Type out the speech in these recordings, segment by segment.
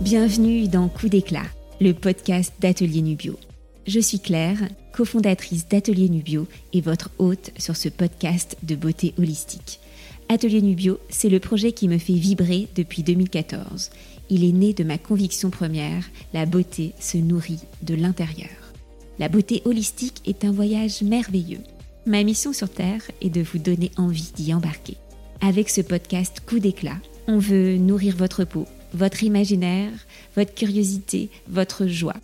Bienvenue dans Coup d'éclat, le podcast d'Atelier Nubio. Je suis Claire, cofondatrice d'Atelier Nubio et votre hôte sur ce podcast de beauté holistique. Atelier Nubio, c'est le projet qui me fait vibrer depuis 2014. Il est né de ma conviction première, la beauté se nourrit de l'intérieur. La beauté holistique est un voyage merveilleux. Ma mission sur Terre est de vous donner envie d'y embarquer. Avec ce podcast Coup d'éclat, on veut nourrir votre peau, votre imaginaire, votre curiosité, votre joie.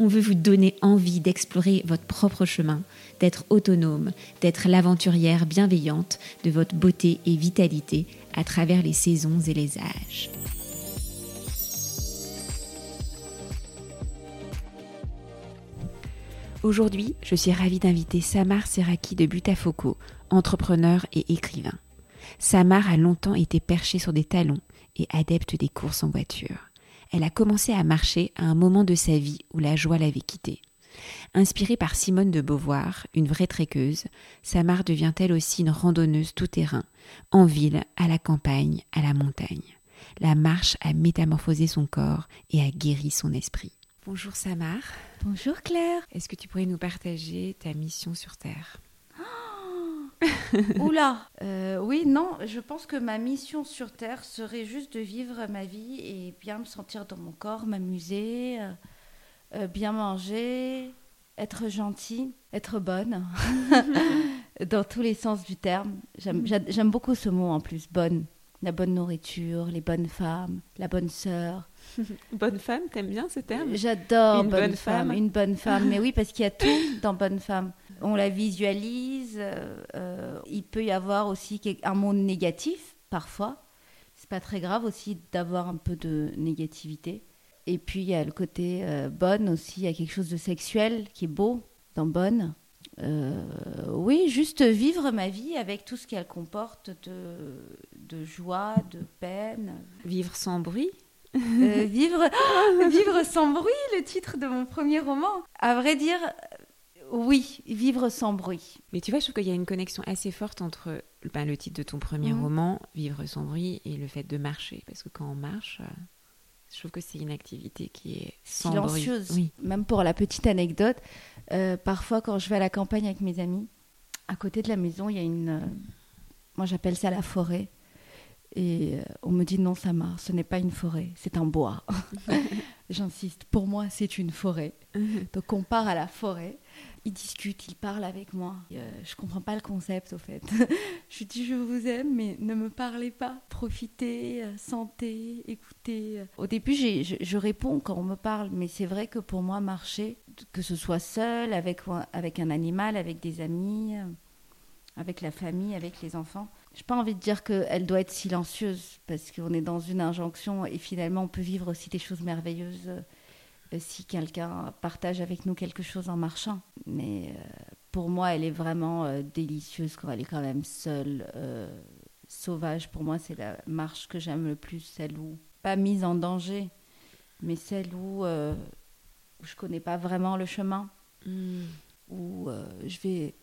On veut vous donner envie d'explorer votre propre chemin, d'être autonome, d'être l'aventurière bienveillante de votre beauté et vitalité à travers les saisons et les âges. Aujourd'hui, je suis ravie d'inviter Samar Seraki de Butafoco, entrepreneur et écrivain. Samar a longtemps été perchée sur des talons et adepte des courses en voiture. Elle a commencé à marcher à un moment de sa vie où la joie l'avait quittée. Inspirée par Simone de Beauvoir, une vraie tréqueuse, Samar devient elle aussi une randonneuse tout-terrain, en ville, à la campagne, à la montagne. La marche a métamorphosé son corps et a guéri son esprit. Bonjour Samar. Bonjour Claire. Est-ce que tu pourrais nous partager ta mission sur Terre? Oula euh, Oui, non, je pense que ma mission sur Terre serait juste de vivre ma vie et bien me sentir dans mon corps, m'amuser, euh, euh, bien manger, être gentille, être bonne, dans tous les sens du terme. J'aime beaucoup ce mot en plus, bonne. La bonne nourriture, les bonnes femmes, la bonne sœur. bonne femme, t'aimes bien ce terme? J'adore bonne, femme, une bonne femme. Mais oui, parce qu'il y a tout dans bonne femme on la visualise. Euh, euh, il peut y avoir aussi un monde négatif parfois. C'est pas très grave aussi d'avoir un peu de négativité. Et puis il y a le côté euh, bonne aussi. Il y a quelque chose de sexuel qui est beau dans bonne. oui, juste vivre ma vie avec tout ce qu'elle comporte de, de joie, de peine. Vivre sans bruit vivre, vivre sans bruit, le titre de mon premier roman. À vrai dire, oui, vivre sans bruit. Mais tu vois, je trouve qu'il y a une connexion assez forte entre ben, le titre de ton premier roman, Vivre sans bruit, et le fait de marcher. Parce que quand on marche, euh, je trouve que c'est une activité qui est sans silencieuse. Oui. Même pour la petite anecdote, euh, parfois quand je vais à la campagne avec mes amis, à côté de la maison, il y a une. Euh, moi, j'appelle ça la forêt. Et on me dit non, Samar, ce n'est pas une forêt, c'est un bois. J'insiste, pour moi, c'est une forêt. Mhm. Donc on part à la forêt il discute, il parle avec moi. Euh, je comprends pas le concept au fait. je dis je vous aime, mais ne me parlez pas. Profitez, euh, sentez, écoutez. Au début, je, je, réponds quand on me parle, mais c'est vrai que pour moi, marcher, que ce soit seul, avec, avec un animal, avec des amis, euh, avec la famille, avec les enfants, j'ai pas envie de dire qu'elle doit être silencieuse parce qu'on est dans une injonction et finalement on peut vivre aussi des choses merveilleuses euh, si quelqu'un partage avec nous quelque chose en marchant. Mais euh, pour moi, elle est vraiment euh, délicieuse quand elle est quand même seule, sauvage. Pour moi, c'est la marche que j'aime le plus, celle où, pas mise en danger, mais celle où, où je connais pas vraiment le chemin, hmm. où je vais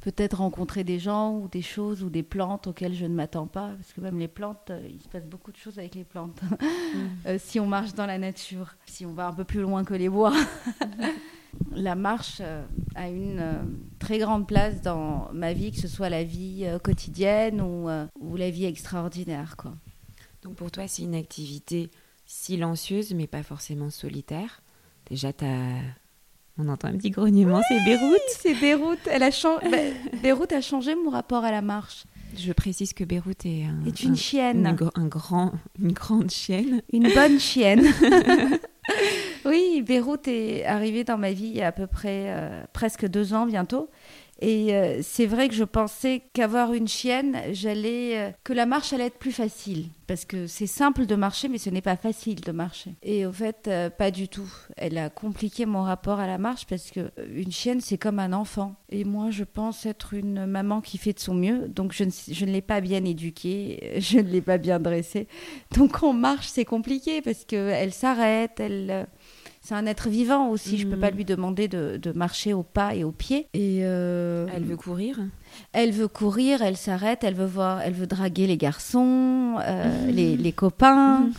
peut-être rencontrer des gens ou des choses ou des plantes auxquelles je ne m'attends pas. Parce que même les plantes, euh, il se passe beaucoup de choses avec les plantes. Mm. Euh, si on marche dans la nature, si on va un peu plus loin que les bois. la marche euh, a une très grande place dans ma vie, que ce soit la vie quotidienne ou, ou, la vie extraordinaire. Quoi. Donc pour toi, c'est une activité silencieuse, mais pas forcément solitaire. Déjà, tu as on entend un petit grognement, c'est Beyrouth. C'est Beyrouth. Elle a changé. Bah, Beyrouth a changé mon rapport à la marche. Je précise que Beyrouth est, est une chienne. Un, grand, une grande chienne. Une bonne chienne. oui, Beyrouth est arrivée dans ma vie il y a à peu près euh, presque deux ans bientôt. Et euh, c'est vrai que je pensais qu'avoir une chienne, j'allais euh, que la marche allait être plus facile parce que c'est simple de marcher mais ce n'est pas facile de marcher. Et au fait euh, pas du tout. Elle a compliqué mon rapport à la marche parce que une chienne c'est comme un enfant et moi je pense être une maman qui fait de son mieux donc je ne, je ne l'ai pas bien éduquée, je ne l'ai pas bien dressée. Donc en marche c'est compliqué parce que elle s'arrête, elle c'est un être vivant aussi. Je ne peux pas mm. lui demander de, marcher au pas et au pied. Et euh, elle veut courir. Elle veut courir. Elle s'arrête. Elle veut voir. Elle veut draguer les garçons, euh, mm. les, copains. Mm.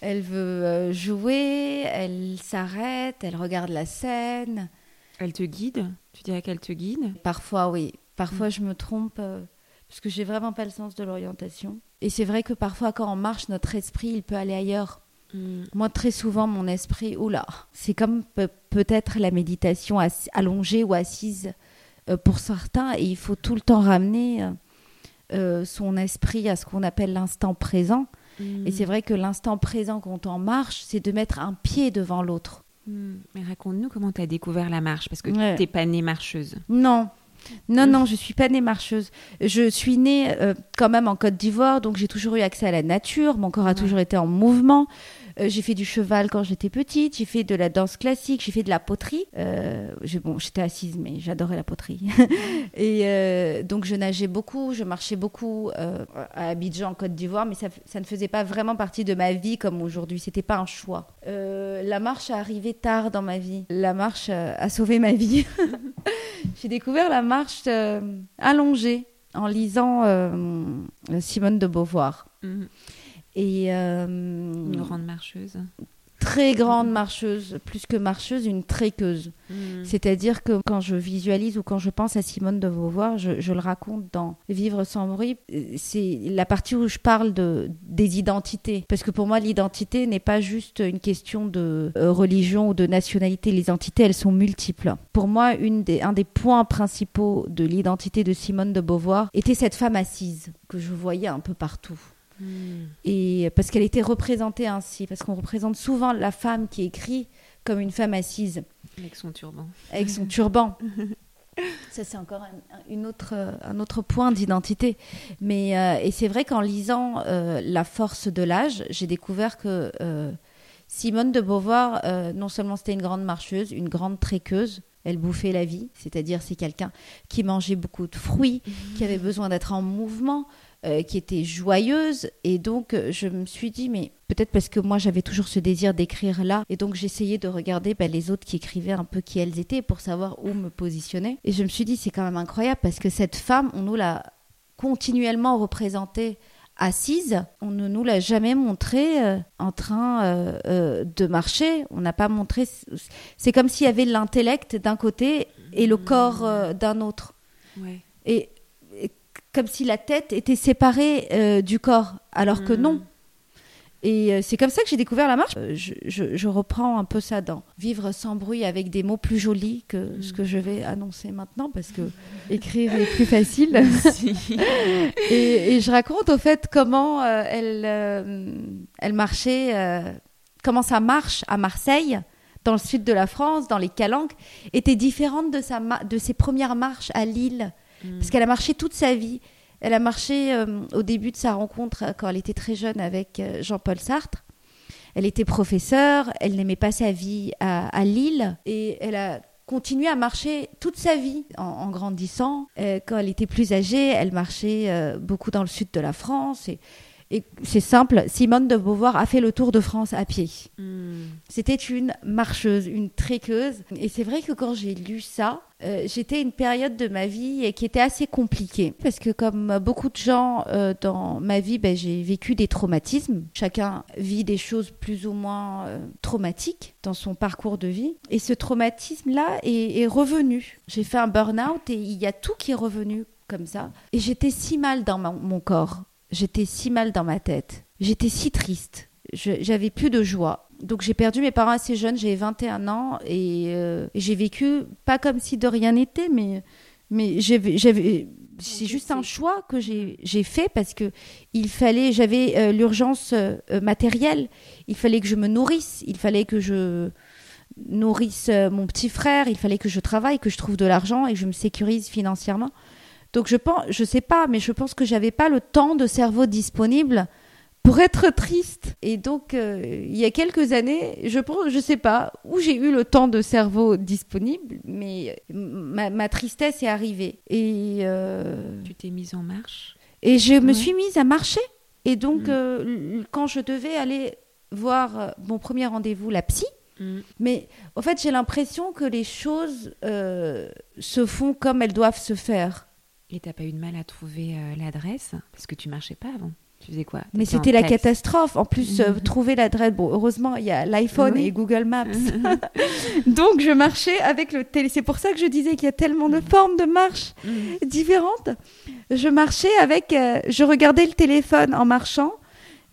Elle veut euh, jouer, elle s'arrête, elle regarde la scène. Elle te guide? Tu dirais qu'elle te guide? Parfois, oui. Parfois, je me trompe euh, parce que j'ai vraiment pas le sens de l'orientation. Et c'est vrai que parfois, quand on marche, notre esprit, il peut aller ailleurs. Mm. Moi, très souvent, mon esprit, oula, c'est comme pe- peut-être la méditation allongée ou assise euh, pour certains, et il faut tout le temps ramener euh, euh, son esprit à ce qu'on appelle l'instant présent. Mm. Et c'est vrai que l'instant présent quand on marche, c'est de mettre un pied devant l'autre. Mm. Mais raconte-nous comment tu as découvert la marche, parce que Ouais. tu n'es pas née marcheuse. Non. Non, Mm. non, je suis pas née marcheuse. Je suis née euh, quand même en Côte d'Ivoire, donc j'ai toujours eu accès à la nature. Mon corps a Ouais. toujours été en mouvement. Euh, j'ai fait du cheval quand j'étais petite. J'ai fait de la danse classique. J'ai fait de la poterie. Euh, bon, j'étais assise, mais j'adorais la poterie. Et euh, donc je nageais beaucoup, je marchais beaucoup à Abidjan, en Côte d'Ivoire, mais ça, ne faisait pas vraiment partie de ma vie comme aujourd'hui. C'était pas un choix. La marche est arrivée tard dans ma vie. La marche a sauvé ma vie. J'ai découvert la marche allongée en lisant Simone de Beauvoir. Mm. Et euh, Une grande marcheuse. très grande marcheuse, plus que marcheuse, une tréqueuse. Mm. C'est-à-dire que quand je visualise ou quand je pense à Simone de Beauvoir, je, je le raconte dans Vivre sans bruit, euh, c'est la partie où je parle de, des identités. Parce que pour moi, l'identité n'est pas juste une question de euh, religion ou de nationalité. Les identités, elles sont multiples. Pour moi, une des, un des points principaux de l'identité de Simone de Beauvoir était cette femme assise que je voyais un peu partout. Mm. Et parce qu'elle était représentée ainsi, parce qu'on représente souvent la femme qui écrit comme une femme assise Avec son turban. avec son turban. Ça, c'est encore un, un- une autre, un autre point d'identité. Mais, euh, et c'est vrai qu'en lisant euh, La force de l'âge, j'ai découvert que euh, Simone de Beauvoir, non seulement c'était une grande marcheuse, une grande tréqueuse, elle bouffait la vie, c'est-à-dire c'est quelqu'un qui mangeait beaucoup de fruits, qui avait besoin d'être en mouvement, euh, qui était joyeuse. Et donc, euh, je me suis dit, mais peut-être parce que moi, j'avais toujours ce désir d'écrire là. Et donc, j'essayais de regarder bah, les autres qui écrivaient un peu qui elles étaient pour savoir où me positionner. Et je me suis dit, c'est quand même incroyable parce que cette femme, on nous l'a continuellement représentée assise, on ne nous l'a jamais montrée euh, en train euh, euh, de marcher. On n'a pas montré. C'est comme s'il y avait l'intellect d'un côté et le corps d'un autre. Ouais. Et comme si la tête était séparée euh, du corps, alors que Mm. non. Et euh, c'est comme ça que j'ai découvert la marche. Euh, je, je- je reprends un peu ça dans Vivre sans bruit avec des mots plus jolis que ce que je vais annoncer maintenant parce que écrire est plus facile. et, et je raconte au fait comment euh, elle, euh, elle marchait, euh, comment sa marche à Marseille, dans le sud de la France, dans les Calanques, était différente de, sa de ses premières marches à Lille. Mm. Parce qu'elle a marché toute sa vie. Elle a marché euh, au début de sa rencontre euh, quand elle était très jeune avec euh, Jean-Paul Sartre. Elle était professeure, elle n'aimait pas sa vie à, Lille et elle a continué à marcher toute sa vie en, grandissant. Quand elle était plus âgée, elle marchait beaucoup dans le sud de la France. Et c'est simple, Simone de Beauvoir a fait le tour de France à pied. Mm. C'était une marcheuse, une tréqueuse. Et c'est vrai que quand j'ai lu ça, euh, j'étais à une période de ma vie qui était assez compliquée. Parce que comme beaucoup de gens euh, dans ma vie, ben, j'ai vécu des traumatismes. Chacun vit des choses plus ou moins euh, traumatiques dans son parcours de vie. Et ce traumatisme-là est, est revenu. J'ai fait un burn-out et il y a tout qui est revenu comme ça. Et j'étais si mal dans ma- mon corps. J'étais si mal dans ma tête. J'étais si triste. J'avais plus de joie. Donc j'ai perdu mes parents assez jeunes, j'ai 21 ans et, euh, et j'ai vécu pas comme si de rien n'était, mais, mais j'avais, c'est juste un choix que j'ai fait parce que il fallait, j'avais euh, l'urgence euh, euh, matérielle, il fallait que je me nourrisse, il fallait que je nourrisse euh, mon petit frère, il fallait que je travaille, que je trouve de l'argent et que je me sécurise financièrement. Donc je pense, je sais pas, mais je pense que j'avais pas le temps de cerveau disponible pour être triste. Et donc, euh, il y a quelques années, je pense, je sais pas où j'ai eu le temps de cerveau disponible, mais ma, ma tristesse est arrivée. Et, euh, Tu t'es mise en marche? et je me suis mise à marcher. Et donc, Mm. euh, quand je devais aller voir mon premier rendez-vous, la psy, Mm. mais en fait, j'ai l'impression que les choses se font comme elles doivent se faire. Et t'as pas eu de mal à trouver euh, l'adresse? Parce que tu marchais pas avant. Tu faisais quoi? Mais c'était la catastrophe. En plus, euh, Mhm. trouver l'adresse. Bon, heureusement, il y a l'iPhone Oui. et Google Maps. Donc, je marchais avec le télé. C'est pour ça que je disais qu'il y a tellement de formes de marche Mhm. différentes. Je marchais avec. euh, je regardais le téléphone en marchant.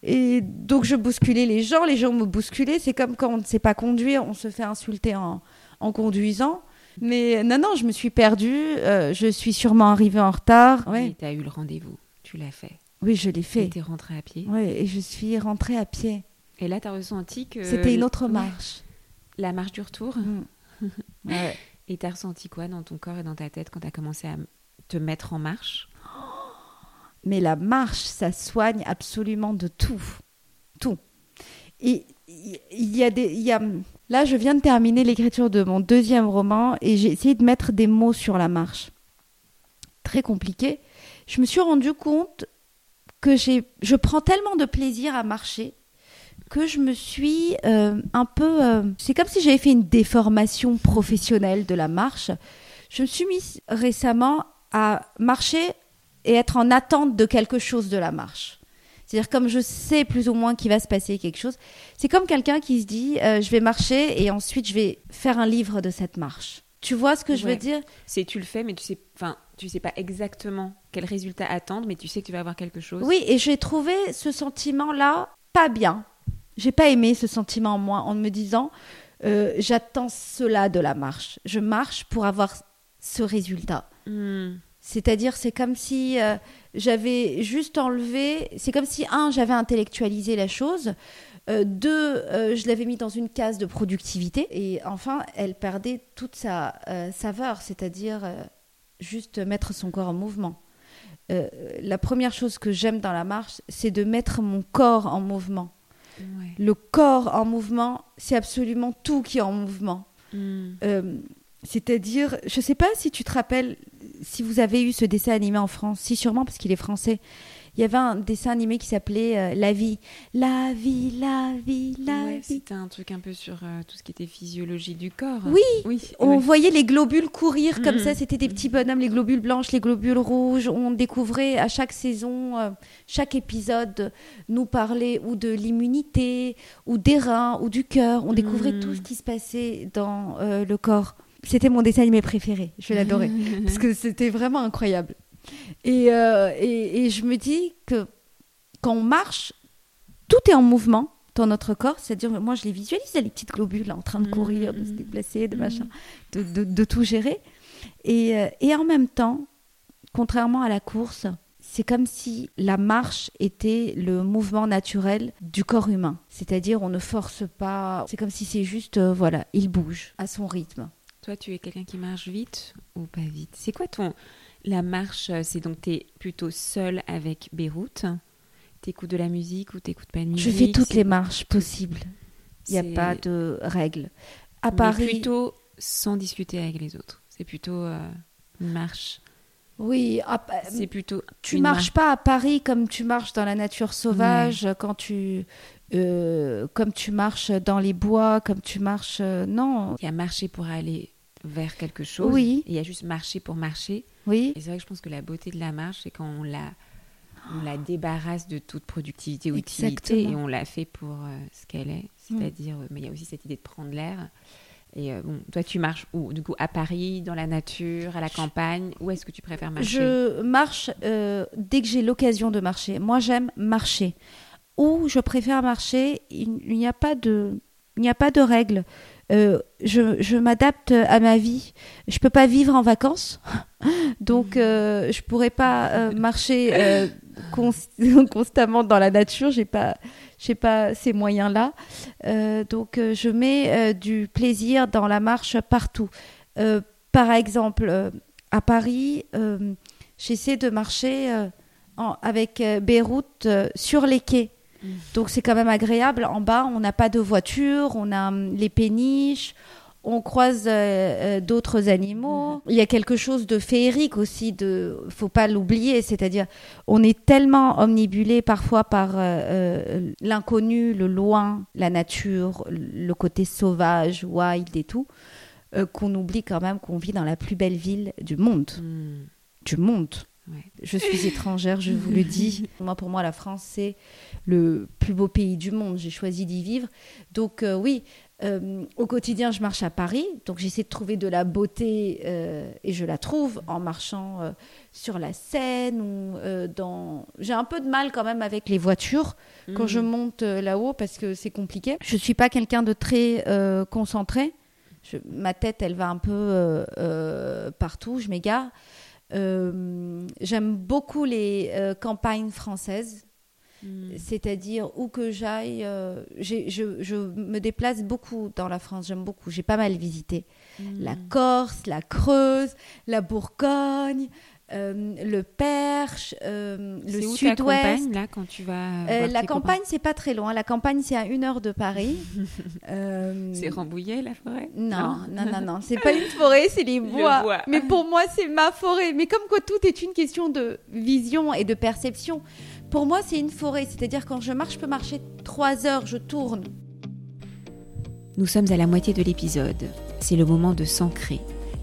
Et donc, je bousculais les gens. Les gens me bousculaient. C'est comme quand on ne sait pas conduire, on se fait insulter en, en conduisant. Mais non, non, je me suis perdue. euh, je suis sûrement arrivée en retard. Ouais. Et t'as eu le rendez-vous. Tu l'as fait. Oui, je l'ai Et fait. t'es rentrée à pied. Ouais, et je suis rentrée à pied. Et là, t'as ressenti que. C'était une autre marche. La marche du retour. Mm. Ouais. Et t'as ressenti quoi dans ton corps et dans ta tête quand t'as commencé à te mettre en marche? Mais la marche, ça soigne absolument de tout. Tout. Et il il y a des. il Y a... Là, je viens de terminer l'écriture de mon deuxième roman et j'ai essayé de mettre des mots sur la marche. Très compliqué. Je me suis rendu compte que je prends tellement de plaisir à marcher que je me suis euh, un peu. euh, c'est comme si j'avais fait une déformation professionnelle de la marche. Je me suis mise récemment à marcher et être en attente de quelque chose de la marche. C'est-à-dire comme je sais plus ou moins qu'il va se passer quelque chose, c'est comme quelqu'un qui se dit euh, je vais marcher et ensuite je vais faire un livre de cette marche. Tu vois ce que je Ouais. veux dire? C'est tu le fais, mais tu sais, enfin, tu sais pas exactement quel résultat attendre, mais tu sais que tu vas avoir quelque chose. Oui, et j'ai trouvé ce sentiment-là pas bien. J'ai pas aimé ce sentiment en moi en me disant euh, j'attends cela de la marche. Je marche pour avoir ce résultat. Hmm. C'est-à-dire, c'est comme si euh, j'avais juste enlevé. C'est comme si, un, j'avais intellectualisé la chose. euh, deux, euh, je l'avais mis dans une case de productivité. Et enfin, elle perdait toute sa saveur, c'est-à-dire juste mettre son corps en mouvement. La première chose que j'aime dans la marche, c'est de mettre mon corps en mouvement. Ouais. Le corps en mouvement, c'est absolument tout qui est en mouvement. Hmm. C'est-à-dire, je sais pas si tu te rappelles, si vous avez eu ce dessin animé en France, si sûrement parce qu'il est français. Il y avait un dessin animé qui s'appelait euh, La vie, la vie, la vie, la Ouais, vie. c'était un truc un peu sur euh, tout ce qui était physiologie du corps. Oui, oui. On ouais. voyait les globules courir comme Mhm. ça, c'était des petits bonhommes, les globules blanches, les globules rouges. On découvrait à chaque saison, euh, chaque épisode nous parlait ou de l'immunité, ou des reins, ou du cœur. On découvrait Mhm. tout ce qui se passait dans le corps. C'était mon dessin animé préféré, je l'adorais. parce que c'était vraiment incroyable. Et, euh, et, et je me dis que quand on marche, tout est en mouvement dans notre corps. C'est-à-dire, moi, je les visualise, les petites globules en train de courir, de se déplacer, de Mhm. machin, de, de- de tout gérer. Et, euh, et en même temps, contrairement à la course, c'est comme si la marche était le mouvement naturel du corps humain. C'est-à-dire, on ne force pas. C'est comme si c'est juste, euh, voilà, il bouge à son rythme. Toi, tu es quelqu'un qui marche vite ou pas vite? C'est quoi ton la marche euh, C'est donc tu es plutôt seule avec Beyrouth? T'écoutes de la musique ou t'écoutes pas de musique? Je fais toutes les marches possibles. Il n'y a pas de règles. À mais Paris, plutôt sans discuter avec les autres. C'est plutôt euh, une marche. oui, à Pa- C'est plutôt tu marches pas à Paris comme tu marches dans la nature sauvage, quand tu, euh, comme tu marches dans les bois, comme tu marches. euh, non, Il y a marcher pour aller vers quelque chose. Oui. Il y a juste marcher pour marcher. oui, Et c'est vrai que je pense que la beauté de la marche, c'est quand on la, on la débarrasse de toute productivité ou utilité et on la fait pour euh, ce qu'elle est. C'est-à-dire, euh, mais il y a aussi cette idée de prendre l'air. Et euh, bon, toi, tu marches où? Du coup, à Paris, dans la nature, à la campagne? Où est-ce que tu préfères marcher? je marche euh, dès que j'ai l'occasion de marcher. Moi, j'aime marcher. Ou je préfère marcher. Il n'y a pas de, il n'y a pas de règles. Euh, je m'adapte à ma vie. Je peux pas vivre en vacances, donc euh, je pourrais pas euh, marcher euh, cons- constamment dans la nature. J'ai pas, j'ai pas ces moyens-là. Donc je mets du plaisir dans la marche partout. Par exemple, à Paris, j'essaie de marcher avec Beyrouth sur les quais. Mm. Donc c'est quand même agréable. En bas, on n'a pas de voiture, on a hum, les péniches, on croise euh, euh, d'autres animaux. Il y a quelque chose de féerique aussi, de faut pas l'oublier. C'est-à-dire, on est tellement omnibulé parfois par euh, l'inconnu, le loin, la nature, le côté sauvage, wild et tout, euh, qu'on oublie quand même qu'on vit dans la plus belle ville du monde Hmm. du monde. Je suis étrangère, je vous le dis. Moi, pour moi, la France, c'est le plus beau pays du monde. J'ai choisi d'y vivre. Donc, euh, oui, euh, au quotidien, je marche à Paris. Donc, j'essaie de trouver de la beauté euh, et je la trouve en marchant sur la Seine ou dans. J'ai un peu de mal quand même avec les voitures quand je mhm. monte là-haut parce que c'est compliqué. Je ne suis pas quelqu'un de très concentré. ma tête, elle va un peu partout. Je m'égare. Euh, j'aime beaucoup les euh, campagnes françaises. Hmm. C'est-à-dire où que j'aille, euh, je, je, me déplace beaucoup dans la France, j'aime beaucoup, j'ai pas mal visité. Hmm. La Corse, la Creuse, la Bourgogne, euh, le Perche, euh, le Sud-Ouest. là quand tu vas euh, La campagne, c'est pas très loin. La campagne, c'est à une heure de Paris. c'est Rambouillet la forêt? Non, non, non, non. C'est pas une forêt, c'est les bois. Mais pour moi, c'est ma forêt. Mais comme quoi tout est une question de vision et de perception. Pour moi, c'est une forêt. C'est-à-dire quand je marche, je peux marcher trois heures, je tourne. Nous sommes à la moitié de l'épisode. C'est le moment de s'ancrer,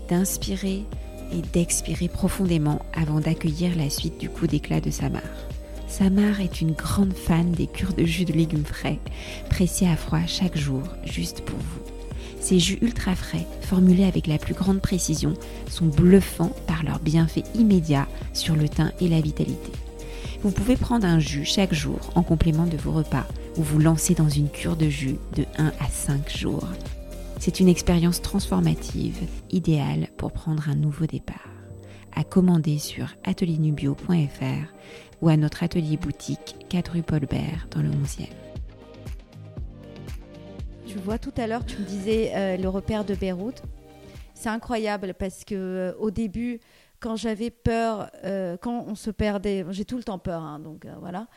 d'inspirer et d'expirer profondément avant d'accueillir la suite du coup d'éclat de Samar. Samar est une grande fan des cures de jus de légumes frais, pressés à froid chaque jour, juste pour vous. Ces jus ultra frais, formulés avec la plus grande précision, sont bluffants par leurs bienfaits immédiats sur le teint et la vitalité. Vous pouvez prendre un jus chaque jour en complément de vos repas ou vous lancer dans une cure de jus de 1 à 5 jours. C'est une expérience transformative, idéale pour prendre un nouveau départ. À commander sur atelierNubio.fr ou à notre atelier boutique 4 rue Paul Bert dans le 11e. Tu vois, tout à l'heure, tu me disais euh, le repère de Beyrouth. C'est incroyable parce que euh, au début, quand j'avais peur, euh, quand on se perdait, j'ai tout le temps peur, hein, donc voilà.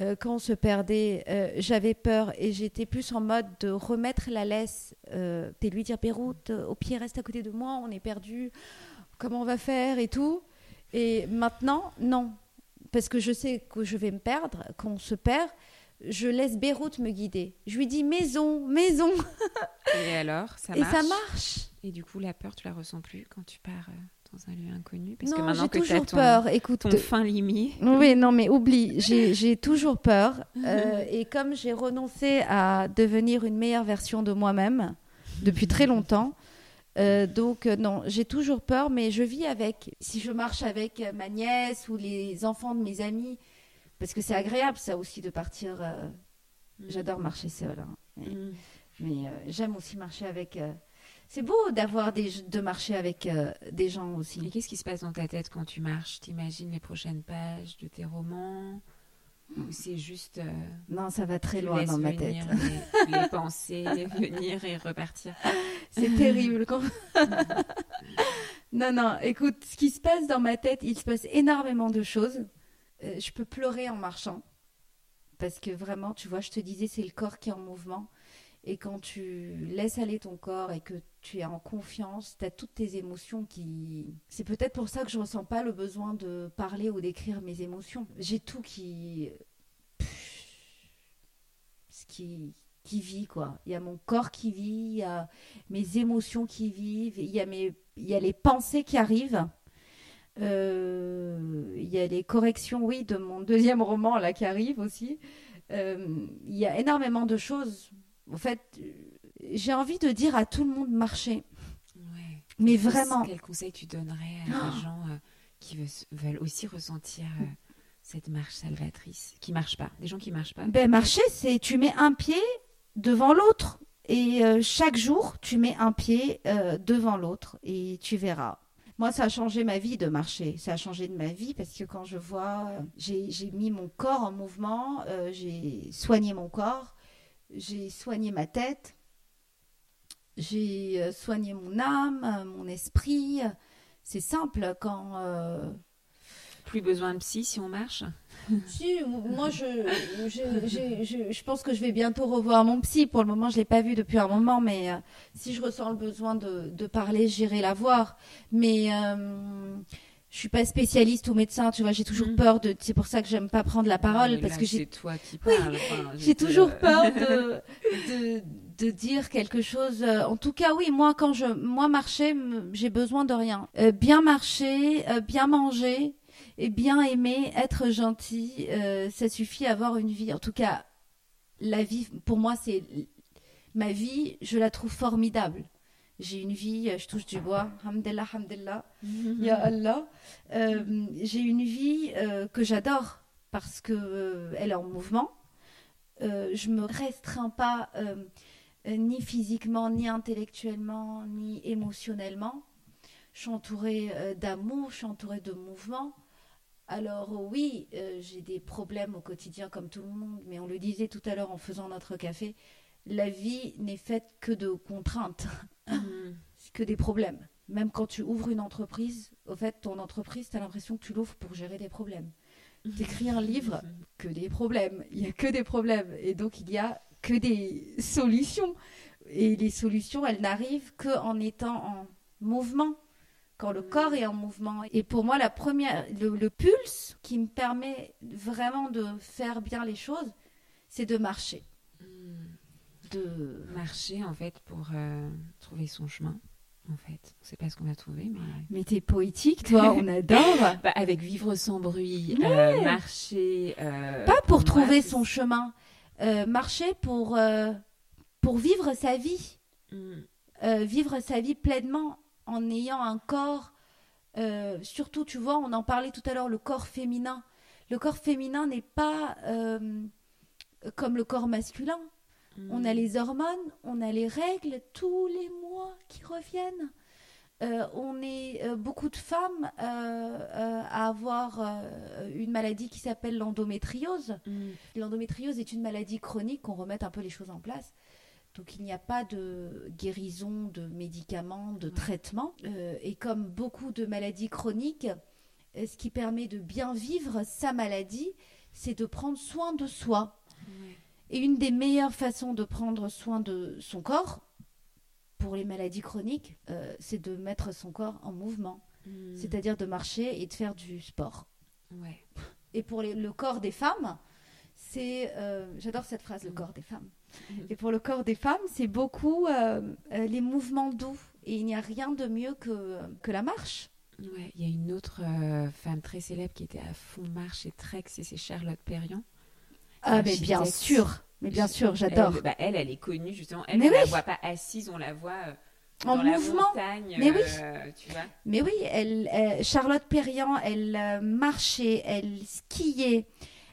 Euh, quand on se perdait, euh, j'avais peur et j'étais plus en mode de remettre la laisse euh, et lui dire Beyrouth, au pied, reste à côté de moi, on est perdu, comment on va faire et tout. Et maintenant, non, parce que je sais que je vais me perdre, qu'on se perd, je laisse Beyrouth me guider. Je lui dis maison, maison. et alors, ça marche. Et ça marche? Et du coup, la peur, tu la ressens plus quand tu pars dans un lieu inconnu parce que maintenant que toujours ton, peur. Écoute, ton fin limite. Oui, non, mais oublie, j'ai toujours peur. Euh, et comme j'ai renoncé à devenir une meilleure version de moi-même depuis très longtemps, euh, donc euh, non, j'ai toujours peur, mais je vis avec. Si je marche avec ma nièce ou les enfants de mes amis, parce que c'est agréable ça aussi de partir. Mm. J'adore marcher seule, hein. mais, mm. mais j'aime aussi marcher avec c'est beau d'avoir des de marcher avec euh, des gens aussi. Et qu'est-ce qui se passe dans ta tête quand tu marches? T'imagines les prochaines pages de tes romans? Ou c'est juste euh, Non, ça va très loin dans ma tête. Les, les pensées venir et repartir. C'est terrible quand. non, non. Écoute, ce qui se passe dans ma tête, il se passe énormément de choses. Euh, je peux pleurer en marchant parce que vraiment, tu vois, je te disais, c'est le corps qui est en mouvement. Et quand tu laisses aller ton corps et que tu es en confiance, tu as toutes tes émotions qui... C'est peut-être pour ça que je ressens pas le besoin de parler ou d'écrire mes émotions. J'ai tout qui... Ce qui qui vit quoi. Il y a mon corps qui vit, il y a mes émotions qui vivent, il y a mes il y a les pensées qui arrivent. Euh, il y a les corrections, oui, de mon deuxième roman là qui arrive aussi. Euh, il y a énormément de choses en fait, j'ai envie de dire à tout le monde marcher. Mais vraiment. Quel conseil tu donnerais à des oh. gens euh, qui veulent, aussi ressentir euh, cette marche salvatrice, qui marche pas, des gens qui marchent pas? Ben marcher, c'est tu mets un pied devant l'autre et euh, chaque jour tu mets un pied devant l'autre et tu verras. Moi, ça a changé ma vie de marcher. Ça a changé de ma vie parce que quand je vois, j'ai mis mon corps en mouvement, j'ai soigné mon corps, j'ai soigné ma tête, j'ai euh, soigné mon âme, euh, mon esprit. C'est simple quand. Euh, Plus besoin de psy si on marche Si, moi je, je, je, pense que je vais bientôt revoir mon psy. Pour le moment, je ne l'ai pas vu depuis un moment, mais si je ressens le besoin de, de parler, j'irai la voir. Mais je suis pas spécialiste ou médecin, tu vois, j'ai toujours mm. peur de. C'est pour ça que j'aime pas prendre la parole parce que j'ai. C'est toi qui parles. j'ai toujours euh, peur de, de, de dire quelque chose. Euh, en tout cas, oui, moi quand je moi marcher, j'ai besoin de rien. Euh, bien marcher, bien manger et bien aimer, être gentil, euh, ça suffit avoir une vie. En tout cas, la vie, pour moi, c'est ma vie, je la trouve formidable. J'ai une vie, je touche du bois, hamdallah, hamdallah, ya Allah. Euh, j'ai une vie euh, que j'adore parce que elle est en mouvement. je me restreins pas ni physiquement, ni intellectuellement, ni émotionnellement. Je suis entourée d'amour, je suis entourée de mouvement. Alors oui, euh, j'ai des problèmes au quotidien comme tout le monde, mais on le disait tout à l'heure en faisant notre café, la vie n'est faite que de contraintes, c'est que des problèmes. Même quand tu ouvres une entreprise, au fait, ton entreprise, tu as l'impression que tu l'ouvres pour gérer des problèmes. Tu écris un livre, que des problèmes, il n'y a que des problèmes, et donc il n'y a que des solutions. Et les solutions, elles n'arrivent qu'en étant en mouvement quand le corps est en mouvement. Et pour moi, la première, le, pulse qui me permet vraiment de faire bien les choses, c'est de marcher. De marcher en fait pour euh, trouver son chemin. En fait, on sait pas ce qu'on va trouver, mais. Mais t'es poétique, toi, on adore. bah, avec vivre sans bruit, euh, marcher. Euh, pas pour, trouver son chemin, marcher pour pour vivre sa vie, hmm. vivre sa vie pleinement en ayant un corps, surtout, tu vois, on en parlait tout à l'heure, le corps féminin. Le corps féminin n'est pas comme le corps masculin. Hmm. On a les hormones, on a les règles tous les mois qui reviennent. Euh, on est beaucoup de femmes à avoir une maladie qui s'appelle l'endométriose. Hmm. L'endométriose est une maladie chronique, qu'on remette un peu les choses en place. Donc il n'y a pas de guérison, de médicaments, de traitement. Euh, et comme beaucoup de maladies chroniques, euh, ce qui permet de bien vivre sa maladie, c'est de prendre soin de soi. Et une des meilleures façons de prendre soin de son corps, pour les maladies chroniques, euh, c'est de mettre son corps en mouvement. Hmm. C'est-à-dire de marcher et de faire du sport. Et pour le corps des femmes, c'est... J'adore cette phrase, le hmm. corps des femmes et pour le corps des femmes, c'est beaucoup euh, euh, les mouvements doux. Et il n'y a rien de mieux que, que la marche. Ouais, il y a une autre euh, femme très célèbre qui était à fond marche et trek, c'est Charlotte Perriand. Ah, mais bien sûr, mais bien sûr, j'adore. Elle, bah, elle, elle, est connue justement. Elle, on ne la voit pas assise, on la voit en dans mouvement. La montagne, mais oui, tu vois. Mais oui, elle, Charlotte Perriand, elle marchait, elle skiait,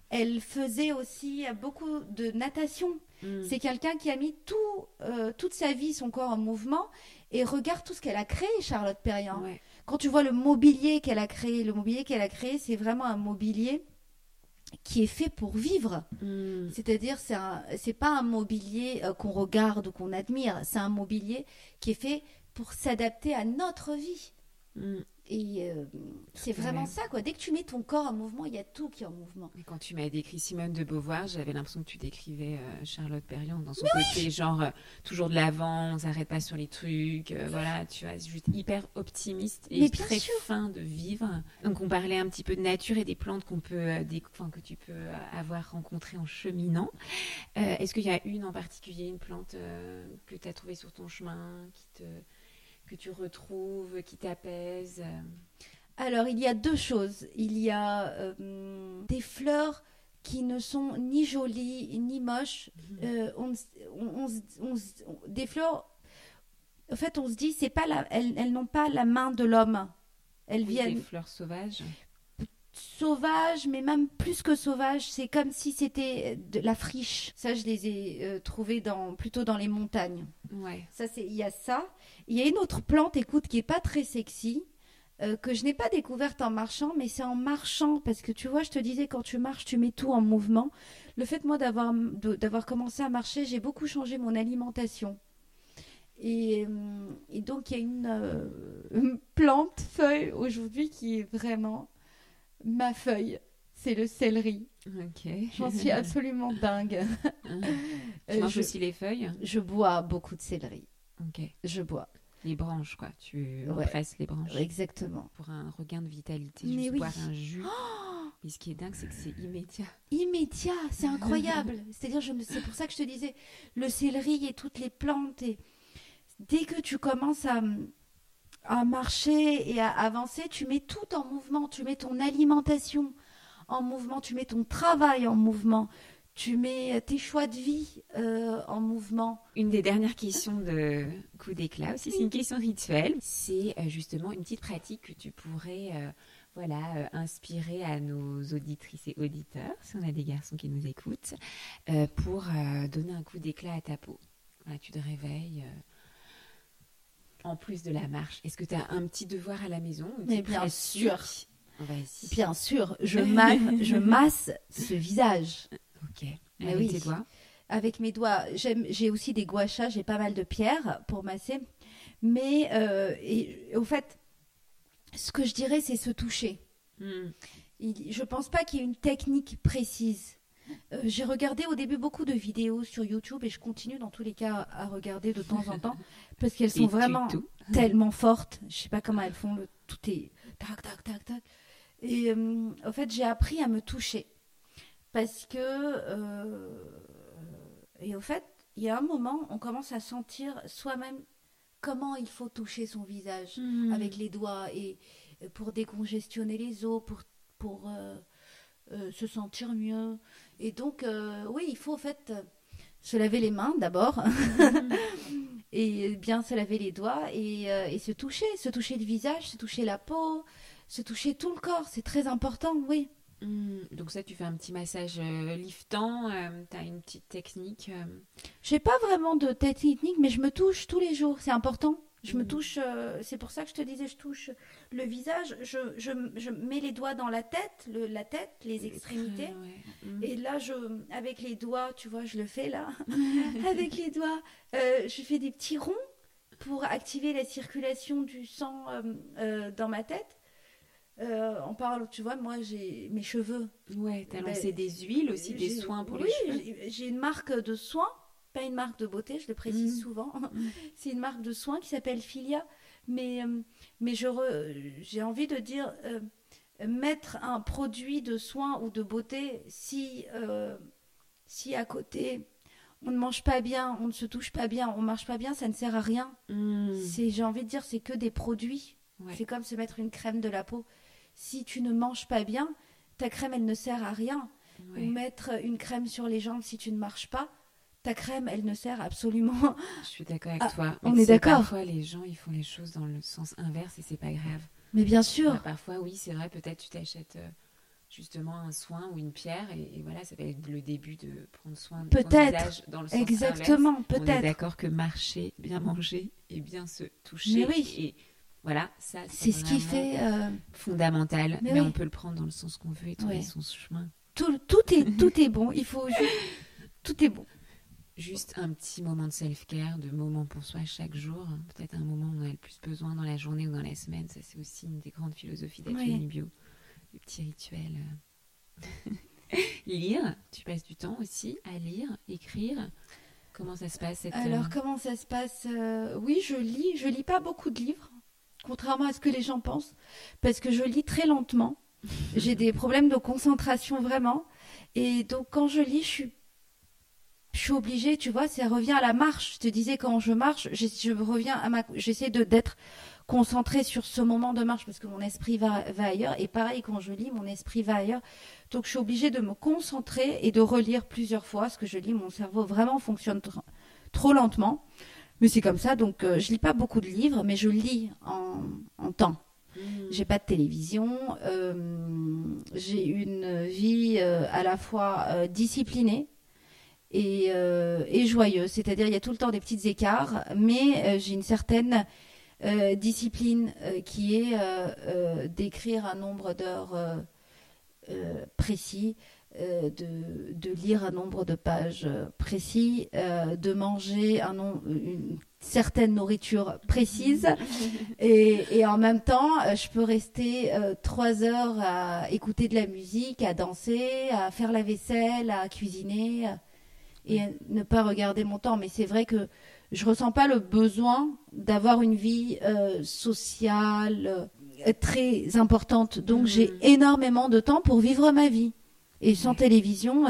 elle faisait aussi beaucoup de natation. Mm. C'est quelqu'un qui a mis tout, euh, toute sa vie, son corps en mouvement. Et regarde tout ce qu'elle a créé, Charlotte Perriand. Quand tu vois le mobilier qu'elle a créé, le mobilier qu'elle a créé, c'est vraiment un mobilier qui est fait pour vivre. Mm. C'est-à-dire, c'est c'est pas un mobilier euh, qu'on regarde ou qu'on admire. C'est un mobilier qui est fait pour s'adapter à notre vie. Mm. Et euh, c'est vraiment ça, quoi. Dès que tu mets ton corps en mouvement, il y a tout qui est en mouvement. Et quand tu m'as décrit Simone de Beauvoir, j'avais l'impression que tu décrivais euh, Charlotte Perriand dans son côté, genre euh, toujours de l'avant, on s'arrête pas sur les trucs, voilà, tu vois, juste hyper optimiste et très fin de vivre. Donc on parlait un petit peu de nature et des plantes qu'on peut, que tu peux avoir rencontrées en cheminant. Est-ce qu'il y a une en particulier, une plante que tu as trouvée sur ton chemin, qui te que tu retrouves, qui t'apaisent Alors, il y a deux choses. Il y a euh, des fleurs qui ne sont ni jolies ni moches. Mhm. Euh, on, des fleurs, en fait, on se dit, c'est pas la, elles, n'ont pas la main de l'homme. Elles viennent. Des fleurs sauvages sauvages, mais même plus que sauvages, c'est comme si c'était de la friche. Ça, je les ai euh, trouvées dans, plutôt dans les montagnes. Ouais. Ça, c'est, il y a ça. Il y a une autre plante, écoute, qui est pas très sexy, euh, que je n'ai pas découverte en marchant, mais c'est en marchant, parce que tu vois, je te disais, quand tu marches, tu mets tout en mouvement. Le fait, moi, d'avoir, d'avoir commencé à marcher, j'ai beaucoup changé mon alimentation. Et, euh, et donc, il y a une, euh, une plante, feuille, aujourd'hui, qui est vraiment ma feuille. C'est le céleri. Ok. J'en suis absolument dingue. tu manges aussi les feuilles? Je bois beaucoup de céleri. Ok. Je bois. Les branches, quoi. Tu presses les branches. Exactement. Pour un regain de vitalité, Mais oui. boire un jus. Mais ce qui est dingue, c'est que c'est immédiat. Immédiat, c'est incroyable. C'est-à-dire, je... c'est pour ça que je te disais, le céleri et toutes les plantes. Et... Dès que tu commences à, à marcher et à avancer, tu mets tout en mouvement. Tu mets ton alimentation en mouvement, tu mets ton travail en mouvement, tu mets tes choix de vie euh, en mouvement. Une des dernières questions de coup d'éclat aussi, c'est une question rituelle. C'est euh, justement une petite pratique que tu pourrais euh, voilà, inspirer à nos auditrices et auditeurs, si on a des garçons qui nous écoutent, pour donner un coup d'éclat à ta peau. tu te réveilles en plus de la marche, est-ce que tu as un petit devoir à la maison Mais bien sûr. Bien sûr, je, je masse ce visage. Ok. Avec tes doigts Avec mes doigts. J'ai aussi des guachas, j'ai pas mal de pierres pour masser. Mais euh, et, au fait, ce que je dirais, c'est se toucher. Hmm. Il, je pense pas qu'il y ait une technique précise. Euh, j'ai regardé au début beaucoup de vidéos sur YouTube et je continue dans tous les cas à regarder de temps en temps parce qu'elles sont vraiment tellement fortes. Je sais pas comment elles font. Le, tout est tac tac tac tac. Et euh, en fait, j'ai appris à me toucher parce que euh, et au fait, il y a un moment, on commence à sentir soi-même comment il faut toucher son visage hmm. avec les doigts et pour décongestionner les os, pour pour se sentir mieux. Et donc, euh, oui, il faut en fait se laver les mains d'abord. et bien se laver les doigts et, euh, et, se toucher, se toucher le visage, se toucher la peau, se toucher tout le corps, c'est très important, oui. Hmm, donc ça, tu fais un petit massage liftant, tu as une petite technique J'ai pas vraiment de technique, mais je me touche tous les jours, c'est important. Je me touche, euh, c'est pour ça que je te disais, je touche le visage, je, je, je mets les doigts dans la tête, le, la tête, les extrémités. Mm. Et là, je, avec les doigts, tu vois, je le fais là, avec les doigts, euh, je fais des petits ronds pour activer la circulation du sang euh, dans ma tête. on parle, tu vois, moi j'ai mes cheveux. Ouais, t'as lancé ben, des huiles aussi, des soins pour les cheveux. Oui, j'ai une marque de soins pas une marque de beauté, je le précise mm. souvent. Mm. c'est une marque de soins qui s'appelle Filia. Mais, euh, mais j'ai envie de dire, euh, mettre un produit de soins ou de beauté, si, euh, si à côté on ne mange pas bien, on ne se touche pas bien, on marche pas bien, ça ne sert à rien. Mm. C'est, j'ai envie de dire, c'est que des produits. C'est comme se mettre une crème de la peau. Si tu ne manges pas bien, ta crème, elle ne sert à rien. Ou mettre une crème sur les jambes si tu ne marches pas, ta crème, elle ne sert absolument. Je suis d'accord avec ah, toi. on est d'accord. Parfois, les gens, ils font les choses dans le sens inverse et c'est pas grave. Mais bien sûr. parfois, oui, c'est vrai. Peut-être tu t'achètes euh, justement un soin ou une pierre et, voilà, ça va être le début de prendre soin de ton visage dans le sens Exactement. Peut-être. On est d'accord que marcher, bien manger et bien se toucher. Mais oui. Et voilà, ça, c'est ce qui fait euh, fondamental. Mais, on peut le prendre dans le sens qu'on veut et trouver son chemin. Tout, tout est tout est bon. Il faut tout est bon juste un petit moment de self-care, de moment pour soi chaque jour. Peut-être un moment où on a le plus besoin dans la journée ou dans la semaine. Ça, c'est aussi une des grandes philosophies d'Atelier Bio. Le petit rituel. lire, tu passes du temps aussi à lire, écrire. Comment ça se passe Alors, euh, comment ça se passe euh, Oui, je lis. Je lis pas beaucoup de livres, contrairement à ce que les gens pensent, parce que je lis très lentement. J'ai des problèmes de concentration vraiment. Et donc, quand je lis, je suis je suis obligée, tu vois, ça revient à la marche. Je te disais, quand je marche, je, reviens à ma, j'essaie de d'être concentrée sur ce moment de marche parce que mon esprit va, va ailleurs. Et pareil, quand je lis, mon esprit va ailleurs. Donc, je suis obligée de me concentrer et de relire plusieurs fois ce que je lis. Mon cerveau vraiment fonctionne trop lentement. Mais c'est comme ça. Donc, euh, je lis pas beaucoup de livres, mais je lis en, en temps. Mmh. J'ai pas de télévision. Euh, j'ai une vie euh, à la fois disciplinée et, euh, et joyeux. C'est-à-dire, il y a tout le temps des petits écarts, mais euh, j'ai une certaine euh, discipline qui est d'écrire un nombre d'heures précis, de, de, lire un nombre de pages précis, de manger un une certaine nourriture précise et, et, en même temps je peux rester trois heures à écouter de la musique, à danser, à faire la vaisselle, à cuisiner et ne pas regarder mon temps. Mais c'est vrai que je ressens pas le besoin d'avoir une vie euh, sociale euh, très importante. Donc j'ai mm. énormément de temps pour vivre ma vie. Et sans télévision,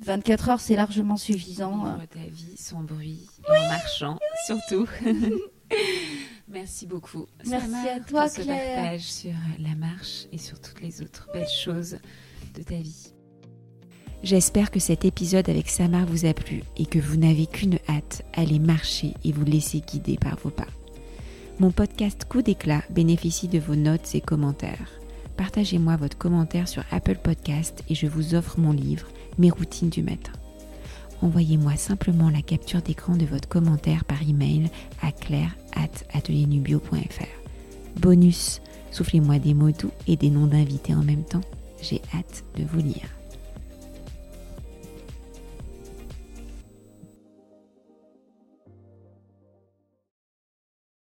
24 euh, heures, c'est largement suffisant. Vivre ta vie sans bruit, en marchant, surtout. Merci beaucoup. Merci à toi, pour ce Claire. partage sur la marche et sur toutes les autres belles choses de ta vie. J'espère que cet épisode avec Samar vous a plu et que vous n'avez qu'une hâte, aller marcher et vous laisser guider par vos pas. Mon podcast Coup d'éclat bénéficie de vos notes et commentaires. Partagez-moi votre commentaire sur Apple Podcast et je vous offre mon livre Mes routines du matin. Envoyez-moi simplement la capture d'écran de votre commentaire par email à claire@atelierNubio.fr. Bonus, soufflez-moi des mots doux et des noms d'invités en même temps. J'ai hâte de vous lire.